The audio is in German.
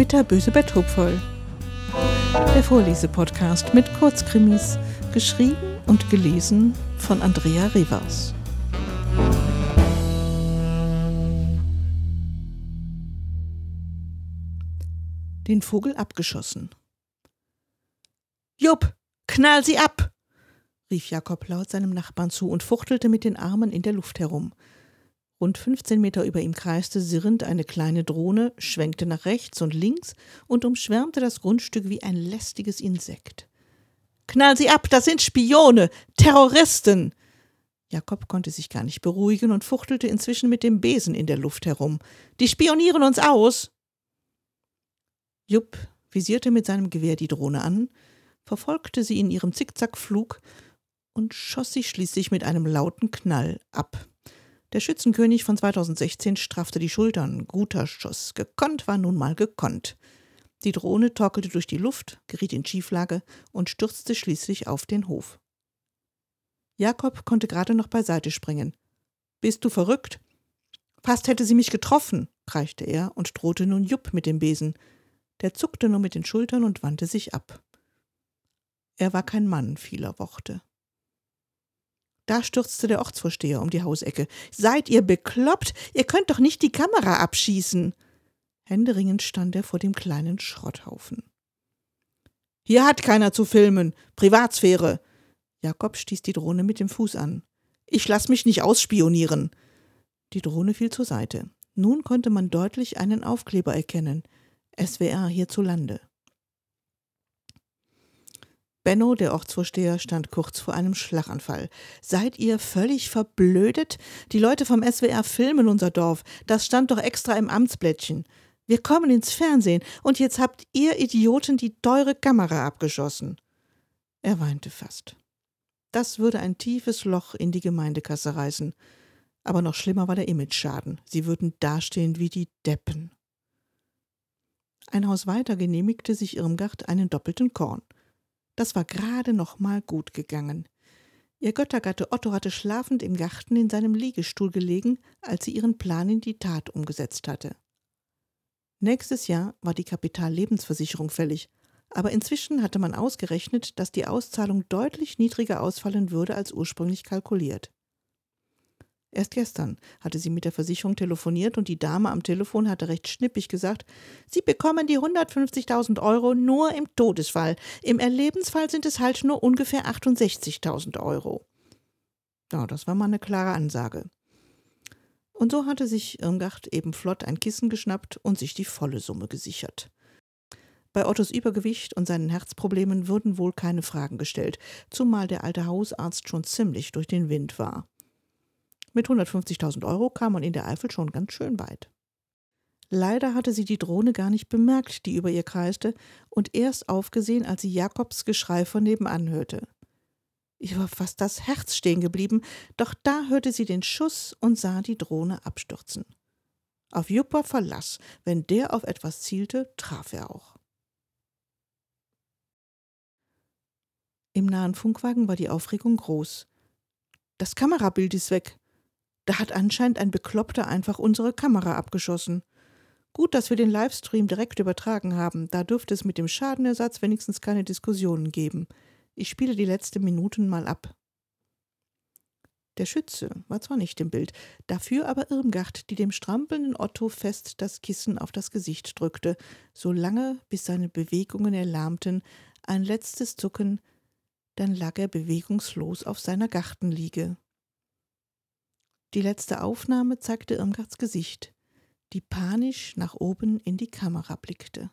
Bitterböse Betthupferl. Der Vorlesepodcast mit Kurzkrimis, geschrieben und gelesen von Andrea Rivers. Den Vogel abgeschossen. Jupp, knall sie ab! rief Jakob laut seinem Nachbarn zu und fuchtelte mit den Armen in der Luft herum. Rund 15 Meter über ihm kreiste sirrend eine kleine Drohne, schwenkte nach rechts und links und umschwärmte das Grundstück wie ein lästiges Insekt. Knall sie ab, das sind Spione, Terroristen! Jakob konnte sich gar nicht beruhigen und fuchtelte inzwischen mit dem Besen in der Luft herum. Die spionieren uns aus! Jupp visierte mit seinem Gewehr die Drohne an, verfolgte sie in ihrem Zickzackflug und schoss sie schließlich mit einem lauten Knall ab. Der Schützenkönig von 2016 straffte die Schultern. Guter Schuss. Gekonnt war nun mal gekonnt. Die Drohne torkelte durch die Luft, geriet in Schieflage und stürzte schließlich auf den Hof. Jakob konnte gerade noch beiseite springen. Bist du verrückt? Fast hätte sie mich getroffen, kreischte er und drohte nun Jupp mit dem Besen. Der zuckte nur mit den Schultern und wandte sich ab. Er war kein Mann vieler Worte. Da stürzte der Ortsvorsteher um die Hausecke. Seid ihr bekloppt? Ihr könnt doch nicht die Kamera abschießen. Händeringend stand er vor dem kleinen Schrotthaufen. Hier hat keiner zu filmen. Privatsphäre. Jakob stieß die Drohne mit dem Fuß an. Ich lass mich nicht ausspionieren. Die Drohne fiel zur Seite. Nun konnte man deutlich einen Aufkleber erkennen. SWR hierzulande. Benno, der Ortsvorsteher, stand kurz vor einem Schlaganfall. Seid ihr völlig verblödet? Die Leute vom SWR filmen unser Dorf. Das stand doch extra im Amtsblättchen. Wir kommen ins Fernsehen und jetzt habt ihr Idioten die teure Kamera abgeschossen. Er weinte fast. Das würde ein tiefes Loch in die Gemeindekasse reißen. Aber noch schlimmer war der Imageschaden. Sie würden dastehen wie die Deppen. Ein Haus weiter genehmigte sich Irmgard einen doppelten Korn. Das war gerade noch mal gut gegangen. Ihr Göttergatte Otto hatte schlafend im Garten in seinem Liegestuhl gelegen, als sie ihren Plan in die Tat umgesetzt hatte. Nächstes Jahr war die Kapitallebensversicherung fällig, aber inzwischen hatte man ausgerechnet, dass die Auszahlung deutlich niedriger ausfallen würde als ursprünglich kalkuliert. Erst gestern hatte sie mit der Versicherung telefoniert und die Dame am Telefon hatte recht schnippig gesagt, Sie bekommen die 150.000 Euro nur im Todesfall. Im Erlebensfall sind es halt nur ungefähr 68.000 Euro. Ja, das war mal eine klare Ansage. Und so hatte sich Irmgard eben flott ein Kissen geschnappt und sich die volle Summe gesichert. Bei Ottos Übergewicht und seinen Herzproblemen wurden wohl keine Fragen gestellt, zumal der alte Hausarzt schon ziemlich durch den Wind war. Mit 150.000 Euro kam man in der Eifel schon ganz schön weit. Leider hatte sie die Drohne gar nicht bemerkt, die über ihr kreiste, und erst aufgesehen, als sie Jakobs Geschrei von nebenan hörte. Ihr war fast das Herz stehen geblieben, doch da hörte sie den Schuss und sah die Drohne abstürzen. Auf Jupp war Verlass, wenn der auf etwas zielte, traf er auch. Im nahen Funkwagen war die Aufregung groß. Das Kamerabild ist weg, da hat anscheinend ein Bekloppter einfach unsere Kamera abgeschossen. Gut, dass wir den Livestream direkt übertragen haben. Da dürfte es mit dem Schadenersatz wenigstens keine Diskussionen geben. Ich spiele die letzten Minuten mal ab. Der Schütze war zwar nicht im Bild, dafür aber Irmgard, die dem strampelnden Otto fest das Kissen auf das Gesicht drückte, so lange, bis seine Bewegungen erlahmten, ein letztes Zucken, dann lag er bewegungslos auf seiner Gartenliege. Die letzte Aufnahme zeigte Irmgards Gesicht, die panisch nach oben in die Kamera blickte.